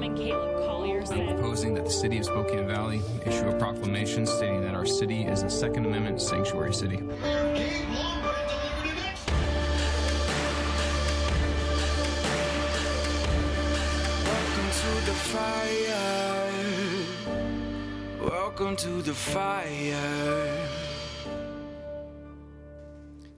Councilman Caleb Collier I'm proposing that the city of Spokane Valley issue a proclamation stating that our city is a Second Amendment sanctuary city. Welcome to the fire.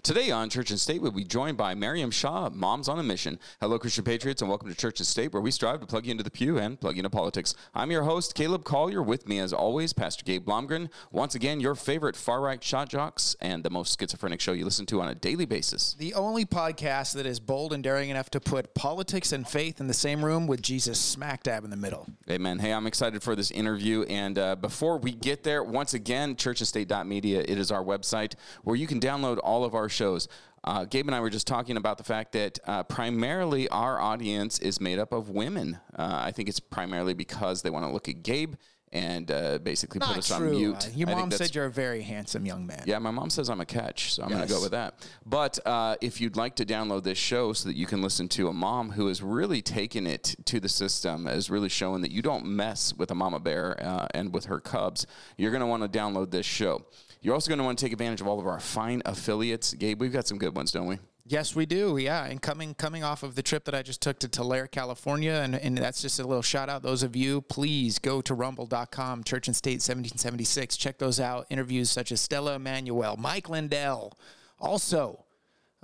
Today on Church and State, we'll be joined by Miriam Shaw, Moms on a Mission. Hello, Christian Patriots, and welcome to Church and State, where we strive to plug you into the pew and plug you into politics. I'm your host, Caleb Collier. With me, as always, Pastor Gabe Blomgren. Once again, your favorite far right shot jocks and the most schizophrenic show you listen to on a daily basis. The only podcast that is bold and daring enough to put politics and faith in the same room with Jesus smack dab in the middle. Amen. Hey, I'm excited for this interview. And uh, before we get there, once again, churchandstate.media, it is our website where you can download all of our shows. Uh, Gabe and I were just talking about the fact that uh, primarily our audience is made up of women. Uh, I think it's primarily because they want to look at Gabe and uh, basically put us true. on mute. Uh, your I mom said you're a very handsome young man. yeah, my mom says I'm a catch, so I'm going to go with that. But uh, if you'd like to download this show so that you can listen to a mom who has really taken it to the system, has really shown that you don't mess with a mama bear uh, and with her cubs, you're going to want to download this show. You're also going to want to take advantage of all of our fine affiliates. Gabe, we've got some good ones, don't we? Yes, we do. Yeah, and coming coming off of the trip that I just took to Tulare, California, and, and that's just a little shout out. Those of you, please go to rumble.com, Church and State 1776. Check those out. Interviews such as Stella Immanuel, Mike Lindell. Also,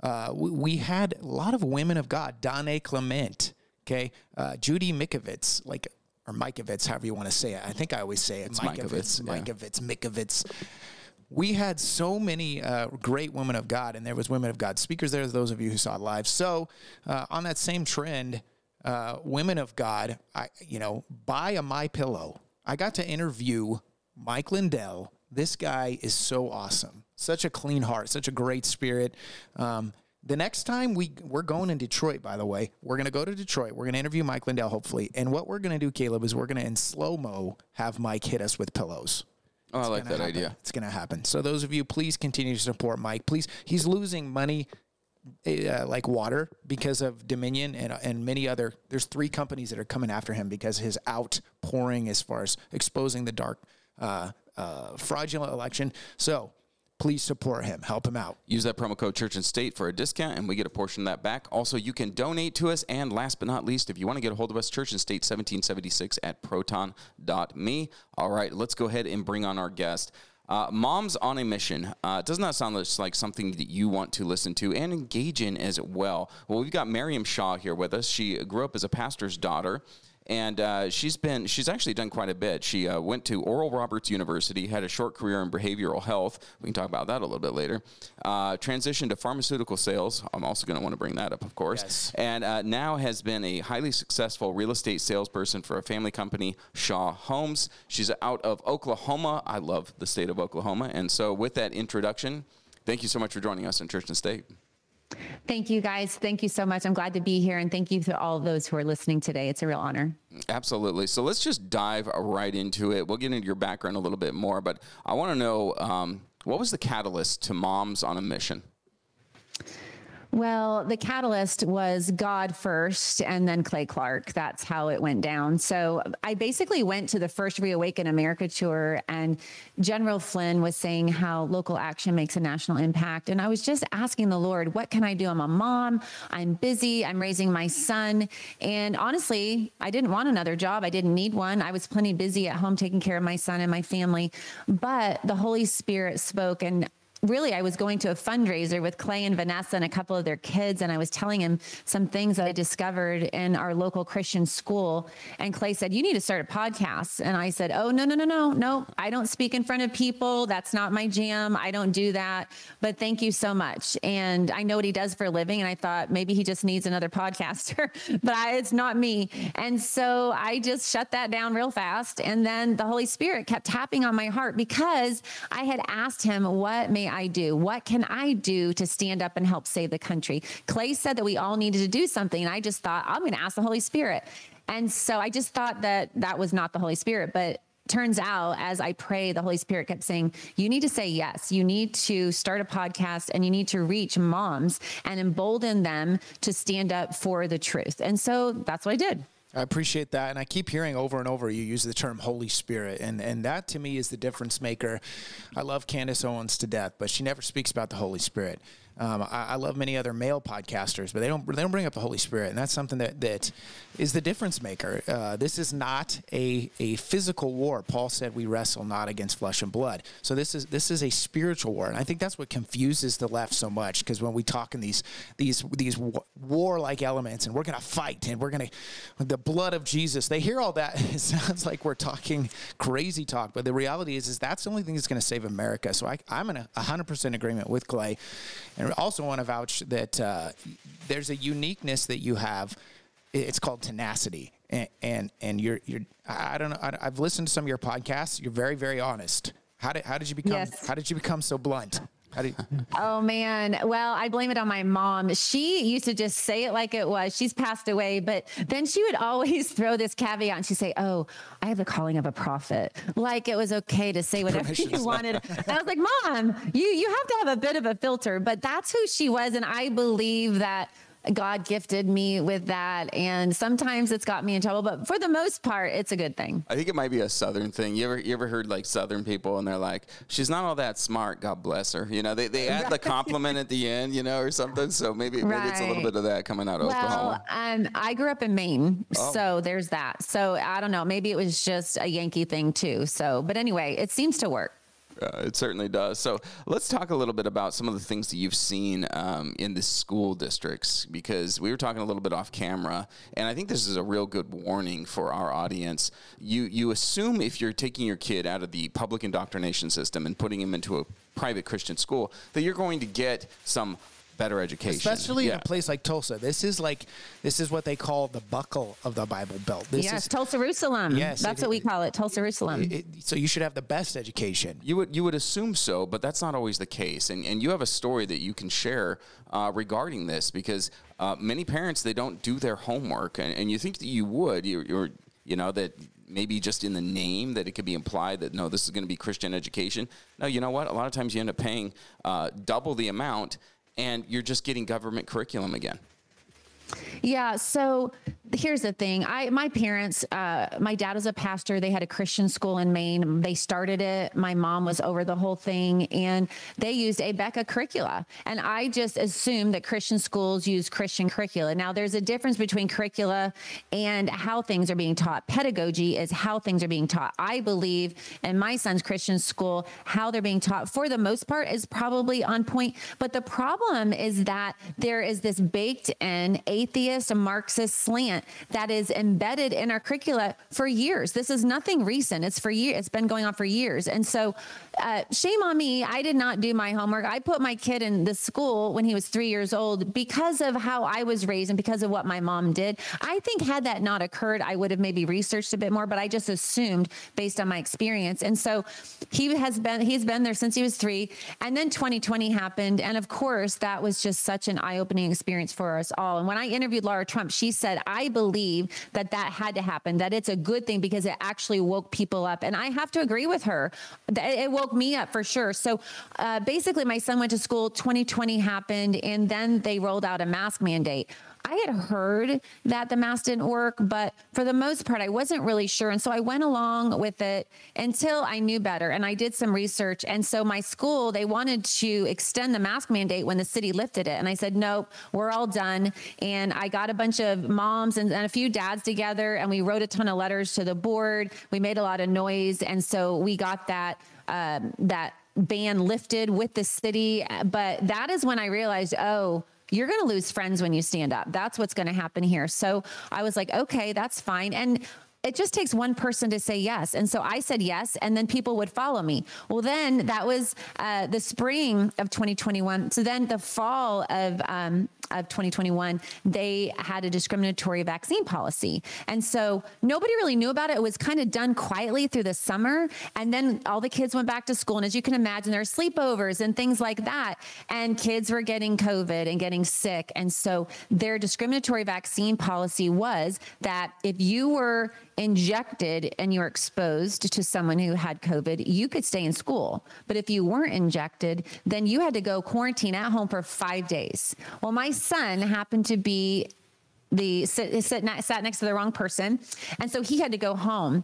uh, we, we had a lot of women of God. Donna Clement, okay, uh, Judy Mikovits, like or Mikovits, however you want to say it. I think I always say it. It's Mikovits, yeah. Mikovits, Mikovits. We had so many uh, great women of God, and there was women of God speakers there. Those of you who saw it live. So, uh, on that same trend, uh, women of God, I you know, buy a My Pillow. I got to interview Mike Lindell. This guy is so awesome. Such a clean heart, such a great spirit. Um, the next time we we're going in Detroit, by the way, we're gonna go to Detroit. We're gonna interview Mike Lindell, hopefully. And what we're gonna do, Caleb, is we're gonna in slow mo have Mike hit us with pillows. Oh, I like that happen. idea. It's going to happen. So those of you, please continue to support Mike. Please, he's losing money uh, like water because of Dominion and and many other. There's three companies that are coming after him because his outpouring as far as exposing the dark, uh, uh, fraudulent election. So please support him. Help him out. Use that promo code Church and State for a discount, and we get a portion of that back. Also, you can donate to us. And last but not least, if you want to get a hold of us, Church and State 1776 at proton.me. All right, let's go ahead and bring on our guest. Uh, Moms on a Mission. Uh, doesn't that sound like something that you want to listen to and engage in as well? Well, we've got Miriam Shaw here with us. She grew up as a pastor's daughter and uh, she's been she's actually done quite a bit. She uh, went to Oral Roberts University, had a short career in behavioral health. We can talk about that a little bit later. Uh, transitioned to pharmaceutical sales. I'm also going to want to bring that up, of course. Yes. And uh, now has been a highly successful real estate salesperson for a family company, Shaw Homes. She's out of Oklahoma. I love the state of Oklahoma. And so, with that introduction, thank you so much for joining us in Church and State. Thank you guys. Thank you so much. I'm glad to be here. And thank you to all those who are listening today. It's a real honor. Absolutely. So let's just dive right into it. We'll get into your background a little bit more, but I want to know um, what was the catalyst to Moms on a Mission? Well, the catalyst was God first and then Clay Clark. That's how it went down. So I basically went to the first Reawaken America tour, and General Flynn was saying how local action makes a national impact. And I was just asking the Lord, what can I do? I'm a mom, I'm busy, I'm raising my son. And honestly, I didn't want another job. I didn't need one. I was plenty busy at home taking care of my son and my family. But the Holy Spirit spoke, and really I was going to a fundraiser with Clay and Vanessa and a couple of their kids and I was telling him some things that I discovered in our local Christian school. And Clay said you need to start a podcast. And I said oh no no no no no. I don't speak in front of people. That's not my jam. I don't do that. But thank you so much. And I know what he does for a living and I thought maybe he just needs another podcaster but I, it's not me. And so I just shut that down real fast and then the Holy Spirit kept tapping on my heart because I had asked him what may I do? What can I do to stand up and help save the country? Clay said that we all needed to do something. And I just thought, I'm going to ask the Holy Spirit. And so I just thought that that was not the Holy Spirit. But turns out, as I pray, the Holy Spirit kept saying, You need to say yes. You need to start a podcast and you need to reach moms and embolden them to stand up for the truth. And so that's what I did. I appreciate that, and I keep hearing over and over you use the term Holy Spirit, and and that to me is the difference maker. I love Candace Owens to death, but she never speaks about the Holy Spirit. Um, I, I, love many other male podcasters, but they don't they don't bring up the Holy Spirit, and that's something that that is the difference maker. Uh, this is not a a physical war. Paul said we wrestle not against flesh and blood. So this is this is a spiritual war, and I think that's what confuses the left so much because when we talk in these these these warlike elements, and we're gonna fight, and we're gonna the blood of Jesus, they hear all that. It sounds like we're talking crazy talk, but the reality is is that's the only thing that's going to save America. So I, I'm in a 100% agreement with Clay, and also want to vouch that uh, there's a uniqueness that you have. It's called tenacity, and and, and you're you're. I don't know. I, have listened to some of your podcasts. You're very very honest. How did how did you become yes. how did you become so blunt? You- oh man. Well, I blame it on my mom. She used to just say it like it was. She's passed away, but then she would always throw this caveat and she'd say, Oh, I have the calling of a prophet. Like it was okay to say whatever you wanted. I was like, Mom, you you have to have a bit of a filter, but that's who she was. And I believe that God gifted me with that. And sometimes it's got me in trouble, but for the most part, it's a good thing. I think it might be a Southern thing. You ever, you ever heard like Southern people and they're like, she's not all that smart. God bless her. You know, they, they add right. the compliment at the end, you know, or something. So maybe, right. maybe it's a little bit of that coming out of well, Oklahoma. Um, I grew up in Maine. Oh. So there's that. So I don't know. Maybe it was just a Yankee thing too. So, but anyway, it seems to work. Uh, it certainly does. So let's talk a little bit about some of the things that you've seen um, in the school districts because we were talking a little bit off camera, and I think this is a real good warning for our audience. You you assume if you're taking your kid out of the public indoctrination system and putting him into a private Christian school that you're going to get some better education. Especially yeah. in a place like Tulsa. This is like this is what they call the buckle of the Bible Belt. This yes, is, Tulsa Jerusalem. Yes, that's it, what we call it, Tulsa Jerusalem. so you should have the best education. You would you would assume so, but that's not always the case. And and you have a story that you can share uh, regarding this because uh, many parents they don't do their homework, and, and you think that you would. You're, you're you know that maybe just in the name that it could be implied that no, this is going to be Christian education. No, you know what? A lot of times you end up paying uh, double the amount and you're just getting government curriculum again. Yeah. So here's the thing. I my parents, uh, my dad was a pastor. They had a Christian school in Maine. They started it. My mom was over the whole thing, and they used Abeka curricula. And I just assumed that Christian schools use Christian curricula. Now, there's a difference between curricula and how things are being taught. Pedagogy is how things are being taught. I believe in my son's Christian school, how they're being taught for the most part is probably on point. But the problem is that there is this baked in atheist, a Marxist slant that is embedded in our curricula for years. This is nothing recent. It's for years. It's been going on for years. And so, uh, shame on me. I did not do my homework. I put my kid in the school when he was three years old because of how I was raised and because of what my mom did. I think had that not occurred, I would have maybe researched a bit more. But I just assumed based on my experience. And so, he has been he's been there since he was three. And then 2020 happened, and of course, that was just such an eye-opening experience for us all. And when I interviewed Laura Trump, she said, I believe that that had to happen, that it's a good thing because it actually woke people up. And I have to agree with her. It woke me up for sure. So uh, basically, my son went to school, 2020 happened, and then they rolled out a mask mandate. I had heard that the mask didn't work, but for the most part, I wasn't really sure. And so I went along with it until I knew better. And I did some research. And so my school, they wanted to extend the mask mandate when the city lifted it. And I said, nope, we're all done. And I got a bunch of moms and, and a few dads together, and we wrote a ton of letters to the board. We made a lot of noise. And so we got that, um, that ban lifted with the city. But that is when I realized, oh, you're going to lose friends when you stand up. That's what's going to happen here. So I was like, okay, that's fine. And it just takes one person to say yes. And so I said yes, and then people would follow me. Well, then that was uh, the spring of 2021. So then the fall of, um, of 2021, they had a discriminatory vaccine policy. And so nobody really knew about it. It was kind of done quietly through the summer. And then all the kids went back to school. And as you can imagine, there are sleepovers and things like that. And kids were getting COVID and getting sick. And so their discriminatory vaccine policy was that if you were injected and you were exposed to someone who had COVID, you could stay in school. But if you weren't injected, then you had to go quarantine at home for five days. Well, my son happened to be the sit, sit, sat next to the wrong person. And so he had to go home.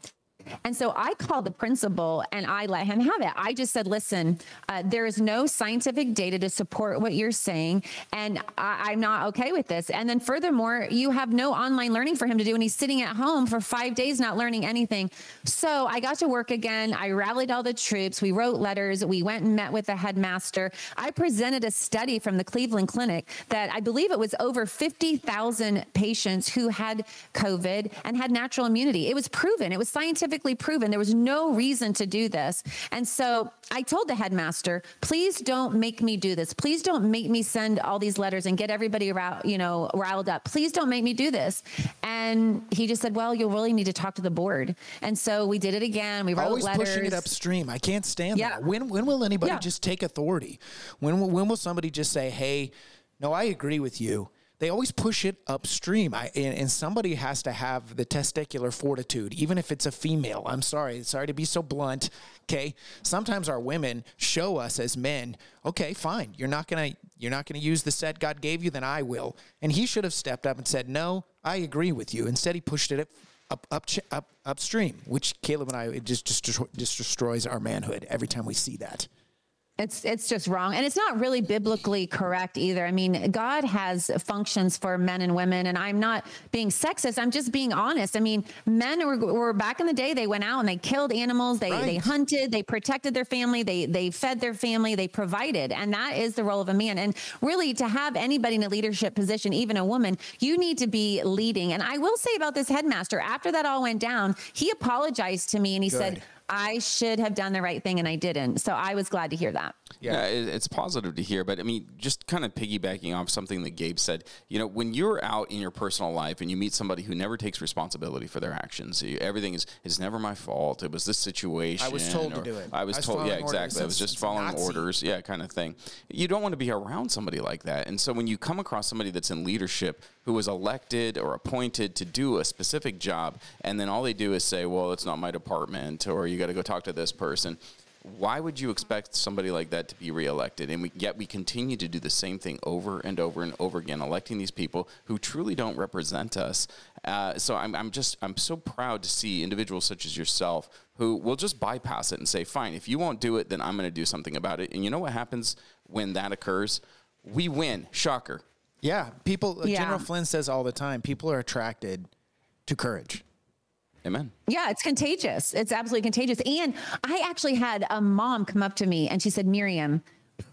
And so I called the principal and I let him have it. I just said, listen, uh, there is no scientific data to support what you're saying. And I, am not okay with this. And then furthermore, you have no online learning for him to do. And he's sitting at home for five days, not learning anything. So I got to work again. I rallied all the troops. We wrote letters. We went and met with the headmaster. I presented a study from the Cleveland Clinic that I believe it was over 50,000 patients who had COVID and had natural immunity. It was proven, it was scientific scientifically proven there was no reason to do this. And so I told the headmaster, please don't make me do this. Please don't make me send all these letters and get everybody around, you know, riled up. Please don't make me do this. And he just said, well, you'll really need to talk to the board. And so we did it again. We wrote Always letters. pushing it upstream. I can't stand Yeah. that. When when will anybody Yeah. just take authority? When when will somebody just say, "Hey, no, I agree with you." They always push it upstream, I, and, and somebody has to have the testicular fortitude, even if it's a female. I'm sorry, sorry to be so blunt. Okay, sometimes our women show us as men. Okay, fine, you're not gonna you're not gonna use the set God gave you, then I will. And he should have stepped up and said, "No, I agree with you." Instead, he pushed it up up ch- up upstream, which Caleb and I it just just, just destroys our manhood every time we see that. It's it's just wrong, and it's not really biblically correct either. I mean, God has functions for men and women, and I'm not being sexist. I'm just being honest. I mean, men were, were back in the day. They went out and they killed animals. They they hunted. They protected their family. They they fed their family. They provided, and that is the role of a man. And really, to have anybody in a leadership position, even a woman, you need to be leading. And I will say about this headmaster, after that all went down, he apologized to me and he Good. said. I should have done the right thing and I didn't. So I was glad to hear that. Yeah, it, it's positive to hear, but I mean, just kind of piggybacking off something that Gabe said. You know, when you're out in your personal life and you meet somebody who never takes responsibility for their actions, you- everything is it's never my fault. It was this situation. I was told to do it. I was I was told, yeah, exactly. I was just following Nazi. orders, yeah, kind of thing. You don't want to be around somebody like that, and so when you come across somebody that's in leadership who was elected or appointed to do a specific job, and then all they do is say, "Well, it's not my department," or "You got to go talk to this person." Why would you expect somebody like that to be reelected? And we, yet we continue to do the same thing over and over and over again, electing these people who truly don't represent us. Uh, so I'm, I'm just I'm so proud to see individuals such as yourself who will just bypass it and say, "Fine, if you won't do it, then I'm going to do something about it." And you know what happens when that occurs? We win. Shocker. Yeah, people. uh, Yeah. General Flynn says all the time, people are attracted to courage. Amen. Yeah, it's contagious. It's absolutely contagious. And I actually had a mom come up to me and she said, Miriam,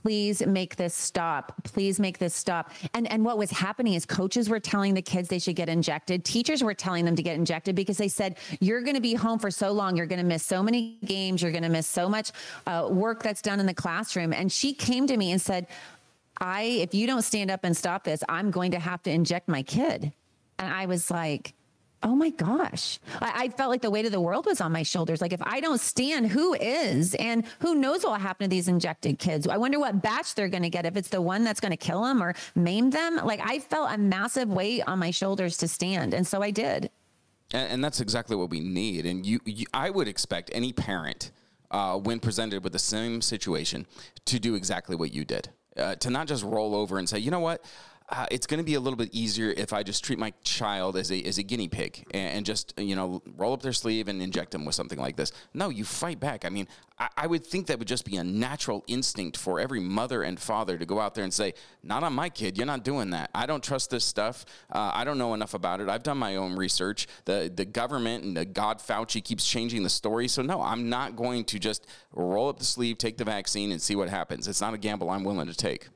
please make this stop. Please make this stop. And and what was happening is coaches were telling the kids they should get injected. Teachers were telling them to get injected because they said you're going to be home for so long. You're going to miss so many games. You're going to miss so much uh, work that's done in the classroom. And she came to me and said, I if you don't stand up and stop this, I'm going to have to inject my kid. And I was like, oh my gosh. I, I felt like the weight of the world was on my shoulders. Like, if I don't stand, who is? And who knows what will happen to these injected kids? I wonder what batch they're going to get, if it's the one that's going to kill them or maim them. Like, I felt a massive weight on my shoulders to stand. And so I did. And, and that's exactly what we need. And you, you I would expect any parent, uh, when presented with the same situation, to do exactly what you did. Uh, to not just roll over and say, you know what, uh, it's going to be a little bit easier if I just treat my child as a as a guinea pig and, and just you know roll up their sleeve and inject them with something like this. No, you fight back. I mean, I, I would think that would just be a natural instinct for every mother and father to go out there and say, "Not on my kid. You're not doing that. I don't trust this stuff. Uh, I don't know enough about it. I've done my own research. The the government and the God Fauci keeps changing the story. So no, I'm not going to just roll up the sleeve, take the vaccine, and see what happens. It's not a gamble I'm willing to take."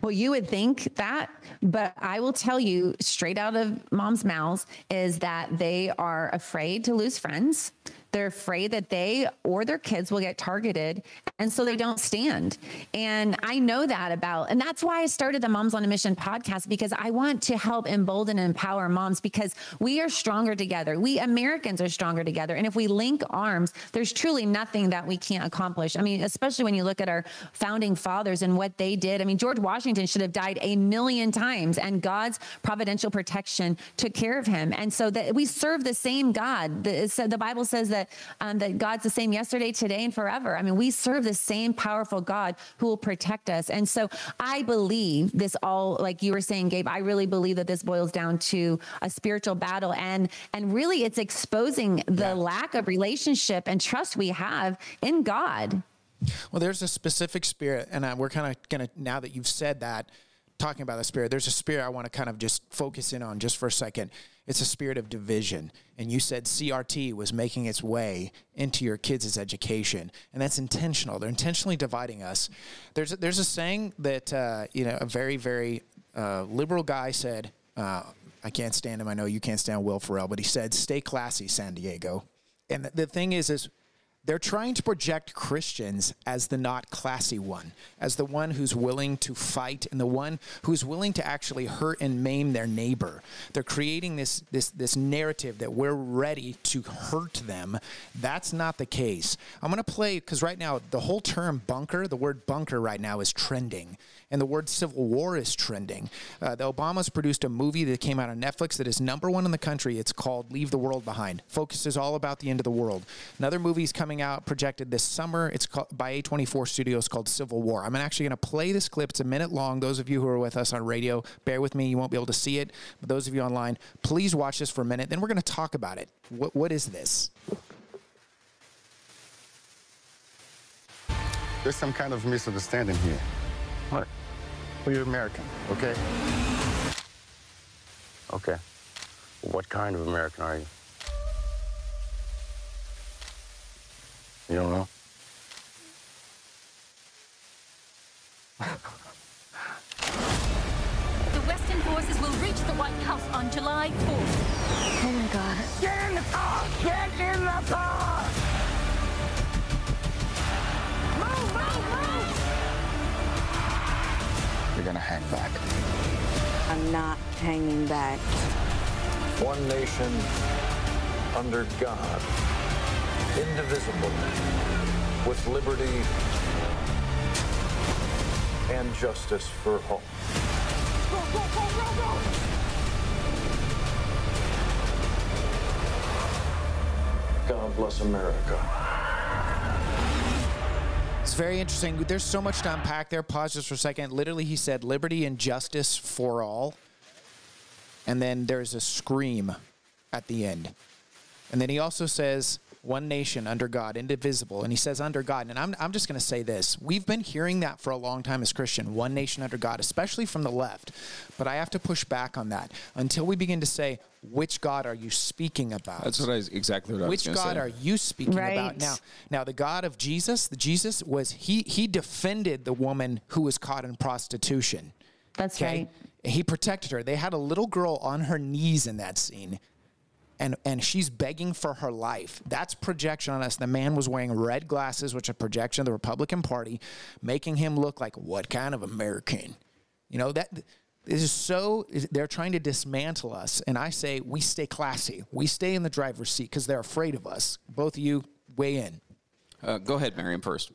Well, you would think that, but I will tell you straight out of mom's mouths is that they are afraid to lose friends. They're afraid that they or their kids will get targeted. And so they don't stand. And I know that about, and that's why I started the Moms on a Mission podcast because I want to help embolden and empower moms because we are stronger together. We Americans are stronger together. And if we link arms, there's truly nothing that we can't accomplish. I mean, especially when you look at our founding fathers and what they did. I mean, George Washington should have died a million times, and God's providential protection took care of him. And so that we serve the same God. The, said- the Bible says that that um, that God's the same yesterday, today, and forever. I mean, we serve the same powerful God who will protect us. And so I believe this all, like you were saying, Gabe, I really believe that this boils down to a spiritual battle. And and really it's exposing the yeah. lack of relationship and trust we have in God. Well, there's a specific spirit, and we're kind of going to, now that you've said that, talking about the spirit, there's a spirit I want to kind of just focus in on just for a second. It's a spirit of division. And you said CRT was making its way into your kids' education, and that's intentional. They're intentionally dividing us. There's a, there's a saying that uh, you know a very very uh, liberal guy said. Uh, I can't stand him. I know you can't stand Will Ferrell, but he said, "Stay classy, San Diego." And the, the thing is, is they're trying to project Christians as the not classy one, as the one who's willing to fight and the one who's willing to actually hurt and maim their neighbor. They're creating this this this narrative that we're ready to hurt them. That's not the case. I'm going to play cuz right now the whole term bunker, the word bunker right now is trending and the word civil war is trending. Uh, the Obamas produced a movie that came out on Netflix that is number one in the country. It's called Leave the World Behind. Focuses all about the end of the world. Another movie is coming out projected this summer. It's called by A24 Studios called Civil War. I'm actually going to play this clip. It's a minute long. Those of you who are with us on radio, bear with me. You won't be able to see it. But those of you online, please watch this for a minute. Then we're going to talk about it. What, what is this? There's some kind of misunderstanding here. What? Well, you're American, okay? Okay. What kind of American are you? You don't know? the Western forces will reach the White House on July 4th. Oh my God. Get in the car! Get in the car! Move, move, move! You're gonna hang back. I'm not hanging back. One nation under God, indivisible, with liberty and justice for all. Go, go, go, go, go! God bless America. It's very interesting. There's so much to unpack there. Pause just for a second. Literally, he said liberty and justice for all. And then there's a scream at the end. And then he also says, one nation under God, indivisible. And he says under God. And I'm, I'm just going to say this. We've been hearing that for a long time as Christian, one nation under God, especially from the left. But I have to push back on that until we begin to say, which God are you speaking about? That's what I exactly what Which I was God say. are you speaking right. about now? Now the God of Jesus, the Jesus was he he defended the woman who was caught in prostitution. That's okay? right. He protected her. They had a little girl on her knees in that scene and and she's begging for her life. That's projection on us. The man was wearing red glasses, which are projection of the Republican Party, making him look like what kind of American? You know that is so. They're trying to dismantle us, and I say we stay classy. We stay in the driver's seat because they're afraid of us. Both of you weigh in. Uh, go ahead, Miriam, first.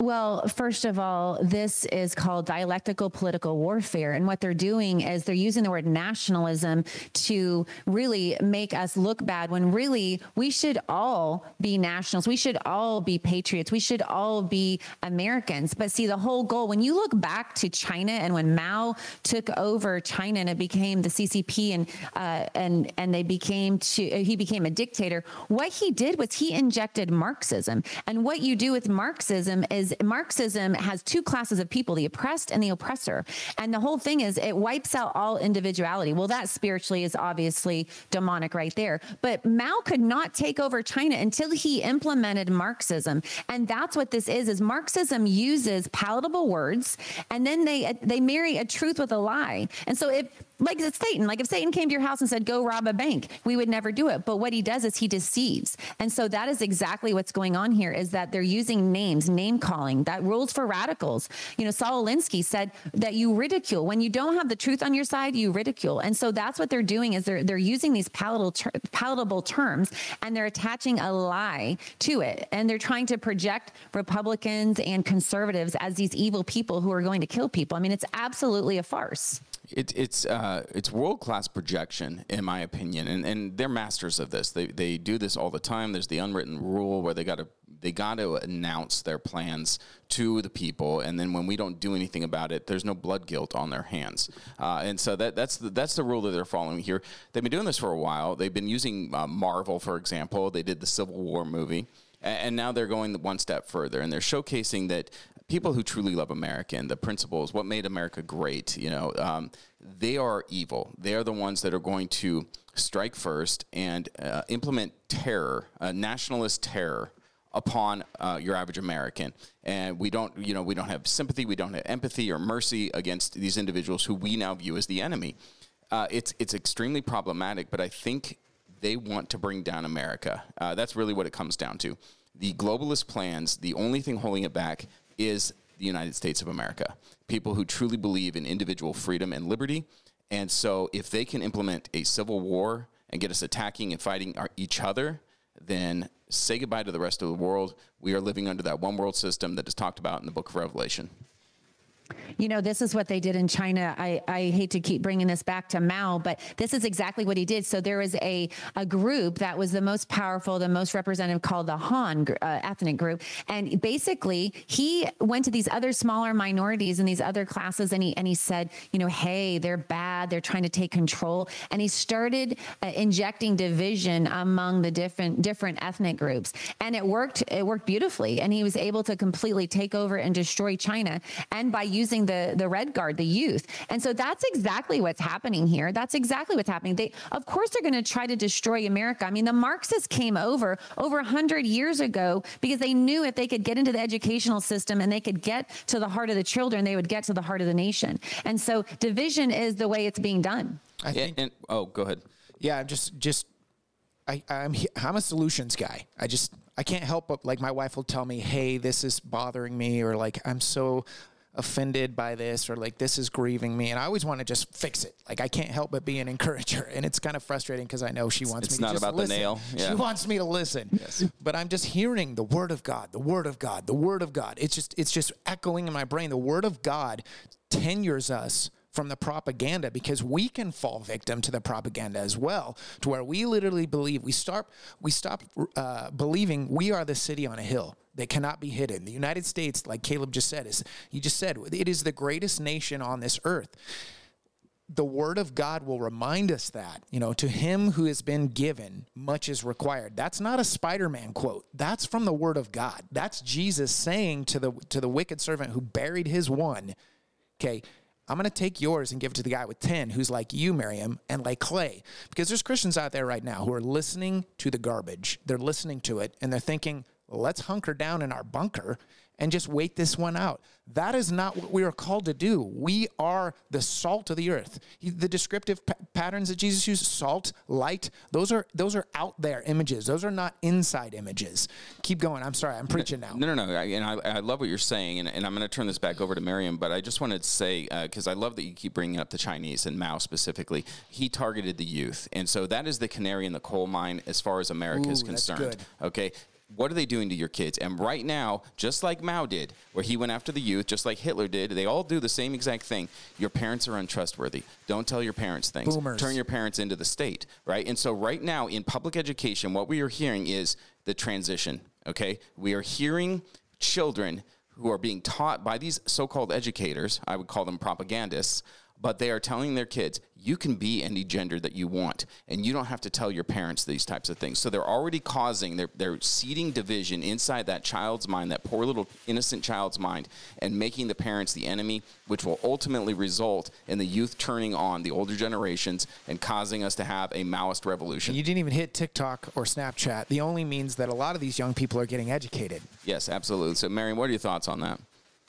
Well, first of all, this is called dialectical political warfare. And what they're doing is they're using the word nationalism to really make us look bad when really we should all be nationals. We should all be patriots. We should all be Americans. But see, the whole goal, when you look back to China and when Mao took over China and it became the CCP and, uh, and, and they became to, he became a dictator, what he did was he injected Marxism. And what you do with Marxism is is Marxism has two classes of people, the oppressed and the oppressor. And the whole thing is it wipes out all individuality. Well, that spiritually is obviously demonic right there. But Mao could not take over China until he implemented Marxism. And that's what this is, is Marxism uses palatable words and then they they marry a truth with a lie. And so if like it's Satan. Like if Satan came to your house and said, go rob a bank, we would never do it. But what he does is he deceives. And so that is exactly what's going on here is that they're using names, name calling, that rules for radicals. You know, Saul Alinsky said that you ridicule. When you don't have the truth on your side, you ridicule. And so that's what they're doing is they're, they're using these palatable, ter- palatable terms and they're attaching a lie to it. And they're trying to project Republicans and conservatives as these evil people who are going to kill people. I mean, it's absolutely a farce. It, it's uh, it's world class projection, in my opinion, and and they're masters of this. They they do this all the time. There's the unwritten rule where they got to they got to announce their plans to the people, and then when we don't do anything about it, there's no blood guilt on their hands. Uh, and so that that's the, that's the rule that they're following here. They've been doing this for a while. They've been using uh, Marvel, for example. They did the Civil War movie. And now they're going one step further, and they're showcasing that people who truly love America and the principles, what made America great, you know, um, they are evil. They are the ones that are going to strike first and uh, implement terror, uh, nationalist terror upon uh, your average American. And we don't, you know, we don't have sympathy, we don't have empathy or mercy against these individuals who we now view as the enemy. Uh, it's it's extremely problematic, but I think they want to bring down America. Uh, that's really what it comes down to. The globalist plans, the only thing holding it back is the United States of America. People who truly believe in individual freedom and liberty. And so, if they can implement a civil war and get us attacking and fighting our, each other, then say goodbye to the rest of the world. We are living under that one world system that is talked about in the book of Revelation. You know, this is what they did in China. I, I hate to keep bringing this back to Mao, but this is exactly what he did. So there was a, a group that was the most powerful, the most representative called the Han uh, ethnic group. And basically, he went to these other smaller minorities and these other classes and he, and he said, you know, hey, they're bad. They're trying to take control. And he started uh, injecting division among the different, different ethnic groups. And it worked, it worked beautifully. And he was able to completely take over and destroy China. And by using the the red guard, the youth. And so that's exactly what's happening here. That's exactly what's happening. They of course they're going to try to destroy America. I mean, the Marxists came over over 100 years ago because they knew if they could get into the educational system and they could get to the heart of the children, they would get to the heart of the nation. And so division is the way it's being done. I think and, and, oh, go ahead. Yeah, I'm just just I, I'm I'm a solutions guy. I just I can't help but like my wife will tell me, "Hey, this is bothering me," or like I'm so offended by this or like this is grieving me and i always want to just fix it like i can't help but be an encourager and it's kind of frustrating because i know she wants it's me to just about listen. the nail yeah. she wants me to listen yes. but i'm just hearing the word of god the word of god the word of god it's just it's just echoing in my brain the word of god tenures us from the propaganda because we can fall victim to the propaganda as well to where we literally believe we start we stop uh, believing we are the city on a hill that cannot be hidden. The United States, like Caleb just said, is he just said it is the greatest nation on this earth. The word of God will remind us that, you know, to him who has been given, much is required. That's not a Spider-Man quote. That's from the word of God. That's Jesus saying to the to the wicked servant who buried his one, okay, I'm going to take yours and give it to the guy with 10 who's like you, Miriam, and like Clay. Because there's Christians out there right now who are listening to the garbage. They're listening to it and they're thinking, let's hunker down in our bunker and just wait this one out. That is not what we are called to do. We are the salt of the earth. The descriptive p- patterns that Jesus used, salt, light, those are those are out there images. Those are not inside images. Keep going. I'm sorry. I'm preaching now. No, no, no. I, and I, I love what you're saying, and, and I'm going to turn this back over to Miriam. But I just wanted to say because uh, I love that you keep bringing up the Chinese and Mao specifically. He targeted the youth, and so that is the canary in the coal mine as far as America Ooh, is concerned. Okay, what are they doing to your kids? And right now, just like Mao did, where he went after the youth, just like Hitler did, they all do the same exact thing. Your parents are untrustworthy. Don't tell your parents things. Boomers. Turn your parents into the state, right? And so, right now in public education, what we are hearing is the transition, okay? We are hearing children who are being taught by these so called educators, I would call them propagandists, but they are telling their kids you can be any gender that you want and you don't have to tell your parents these types of things. So they're already causing they're, they're seeding division inside that child's mind that poor little innocent child's mind and making the parents the enemy which will ultimately result in the youth turning on the older generations and causing us to have a maoist revolution. You didn't even hit tiktok or snapchat the only means that a lot of these young people are getting educated. Yes absolutely. So Miriam what are your thoughts on that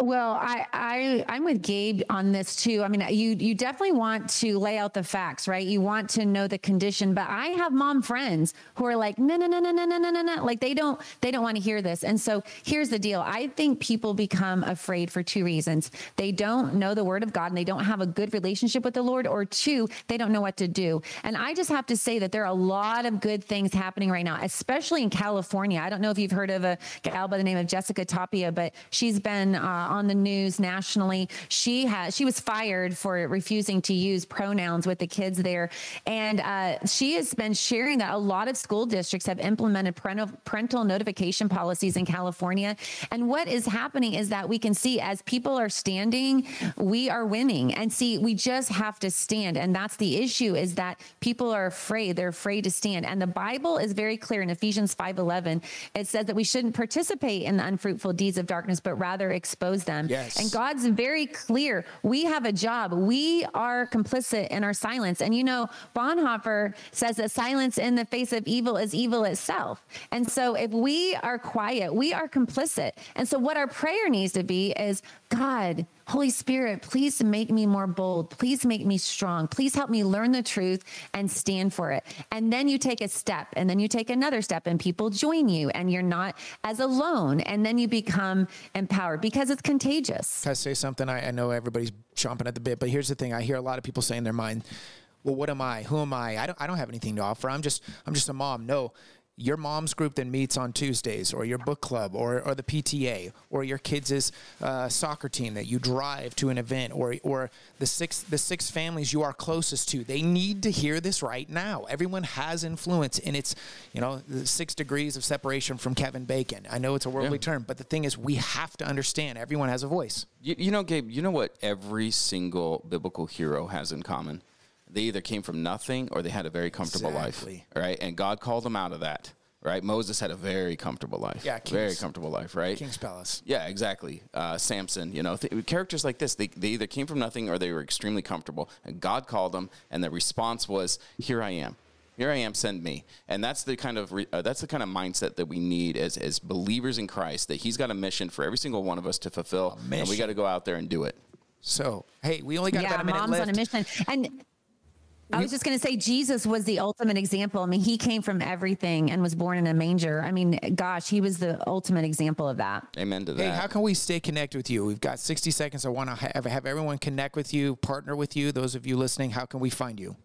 well, I, I I'm with Gabe on this too. I mean, you you definitely want to lay out the facts, right? You want to know the condition. But I have mom friends who are like, no, no, no, no, no, no, no, no, no. Like they don't they don't want to hear this. And so here's the deal. I think people become afraid for two reasons. They don't know the word of God and they don't have a good relationship with the Lord, or two, they don't know what to do. And I just have to say that there are a lot of good things happening right now, especially in California. I don't know if you've heard of a gal by the name of Jessica Tapia, but she's been uh, on the news nationally. She has she was fired for refusing to use pronouns with the kids there, and uh, she has been sharing that a lot of school districts have implemented parental, parental notification policies in California. And what is happening is that we can see as people are standing, we are winning. And see, we just have to stand, and that's the issue: is that people are afraid. They're afraid to stand, and the Bible is very clear in Ephesians five eleven. It says that we shouldn't participate in the unfruitful deeds of darkness, but rather expose them. Yes. And God's very clear. We have a job. We are complicit in our silence. And you know, Bonhoeffer says that silence in the face of evil is evil itself. And so if we are quiet, we are complicit. And so what our prayer needs to be is God, Holy Spirit, please make me more bold. Please make me strong. Please help me learn the truth and stand for it. And then you take a step and then you take another step and people join you and you're not as alone. And then you become empowered because it's contagious. Can I say something? I, I know everybody's chomping at the bit, but here's the thing. I hear a lot of people say in their mind, well, what am I? Who am I? I don't, I don't have anything to offer. I'm just, I'm just a mom. No, your mom's group that meets on Tuesdays, or your book club, or, or the PTA, or your kids' uh, soccer team that you drive to an event, or or the six the six families you are closest to. They need to hear this right now. Everyone has influence, and it's you know the six degrees of separation from Kevin Bacon. I know it's a worldly Yeah. term, but the thing is, we have to understand everyone has a voice. You, you know, Gabe, you know what every single biblical hero has in common? They either came from nothing or they had a very comfortable Exactly. life, right? And God called them out of that, right? Moses had a very comfortable life. Yeah, very comfortable life, right? King's Palace. Yeah, exactly. Uh, Samson, you know, th- characters like this, they, they either came from nothing or they were extremely comfortable. And God called them, and the response was, "Here I am." Here I am, send me, and that's the kind of re- uh, that's the kind of mindset that we need as as believers in Christ. That He's got a mission for every single one of us to fulfill, and we got to go out there and do it. So, hey, we only got yeah, about a minute mom's left. on a mission. And I was just going to say, Jesus was the ultimate example. I mean, he came from everything and was born in a manger. I mean, gosh, he was the ultimate example of that. Amen to that. Hey, how can we stay connected with you? We've got 60 seconds. I want to have, have everyone connect with you, partner with you. Those of you listening, how can we find you?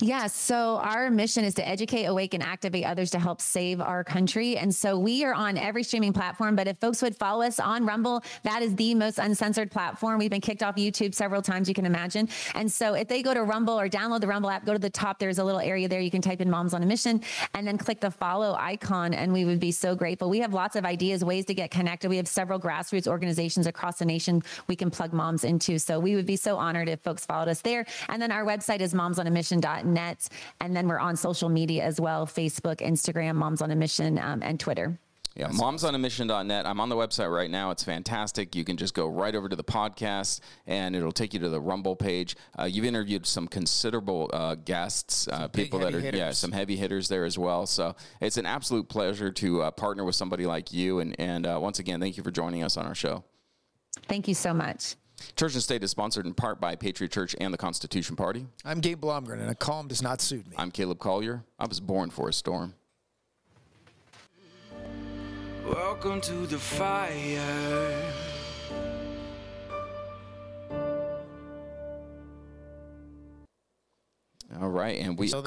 Yes. So our mission is to educate, awaken, and activate others to help save our country. And so we are on every streaming platform. But if folks would follow us on Rumble, that is the most uncensored platform. We've been kicked off YouTube several times, you can imagine. And so if they go to Rumble or download the Rumble app, go to the top, there's a little area there. You can type in Moms on a Mission and then click the follow icon. And we would be so grateful. We have lots of ideas, ways to get connected. We have several grassroots organizations across the nation we can plug moms into. So we would be so honored if folks followed us there. And then our website is momsonamission.net. And then we're on social media as well Facebook, Instagram, Moms on a Mission, um, and Twitter. Yeah, momsonamission.net. I'm on the website right now. It's fantastic. You can just go right over to the podcast and it'll take you to the Rumble page. Uh, you've interviewed some considerable uh, guests, uh, big, people that are, heavy yeah, some heavy hitters there as well. So it's an absolute pleasure to uh, partner with somebody like you. And, and uh, once again, thank you for joining us on our show. Thank you so much. Church and State is sponsored in part by Patriot Church and the Constitution Party. I'm Gabe Blomgren, and a calm does not suit me. I'm Caleb Collier. I was born for a storm. Welcome to the fire. All right. And we. So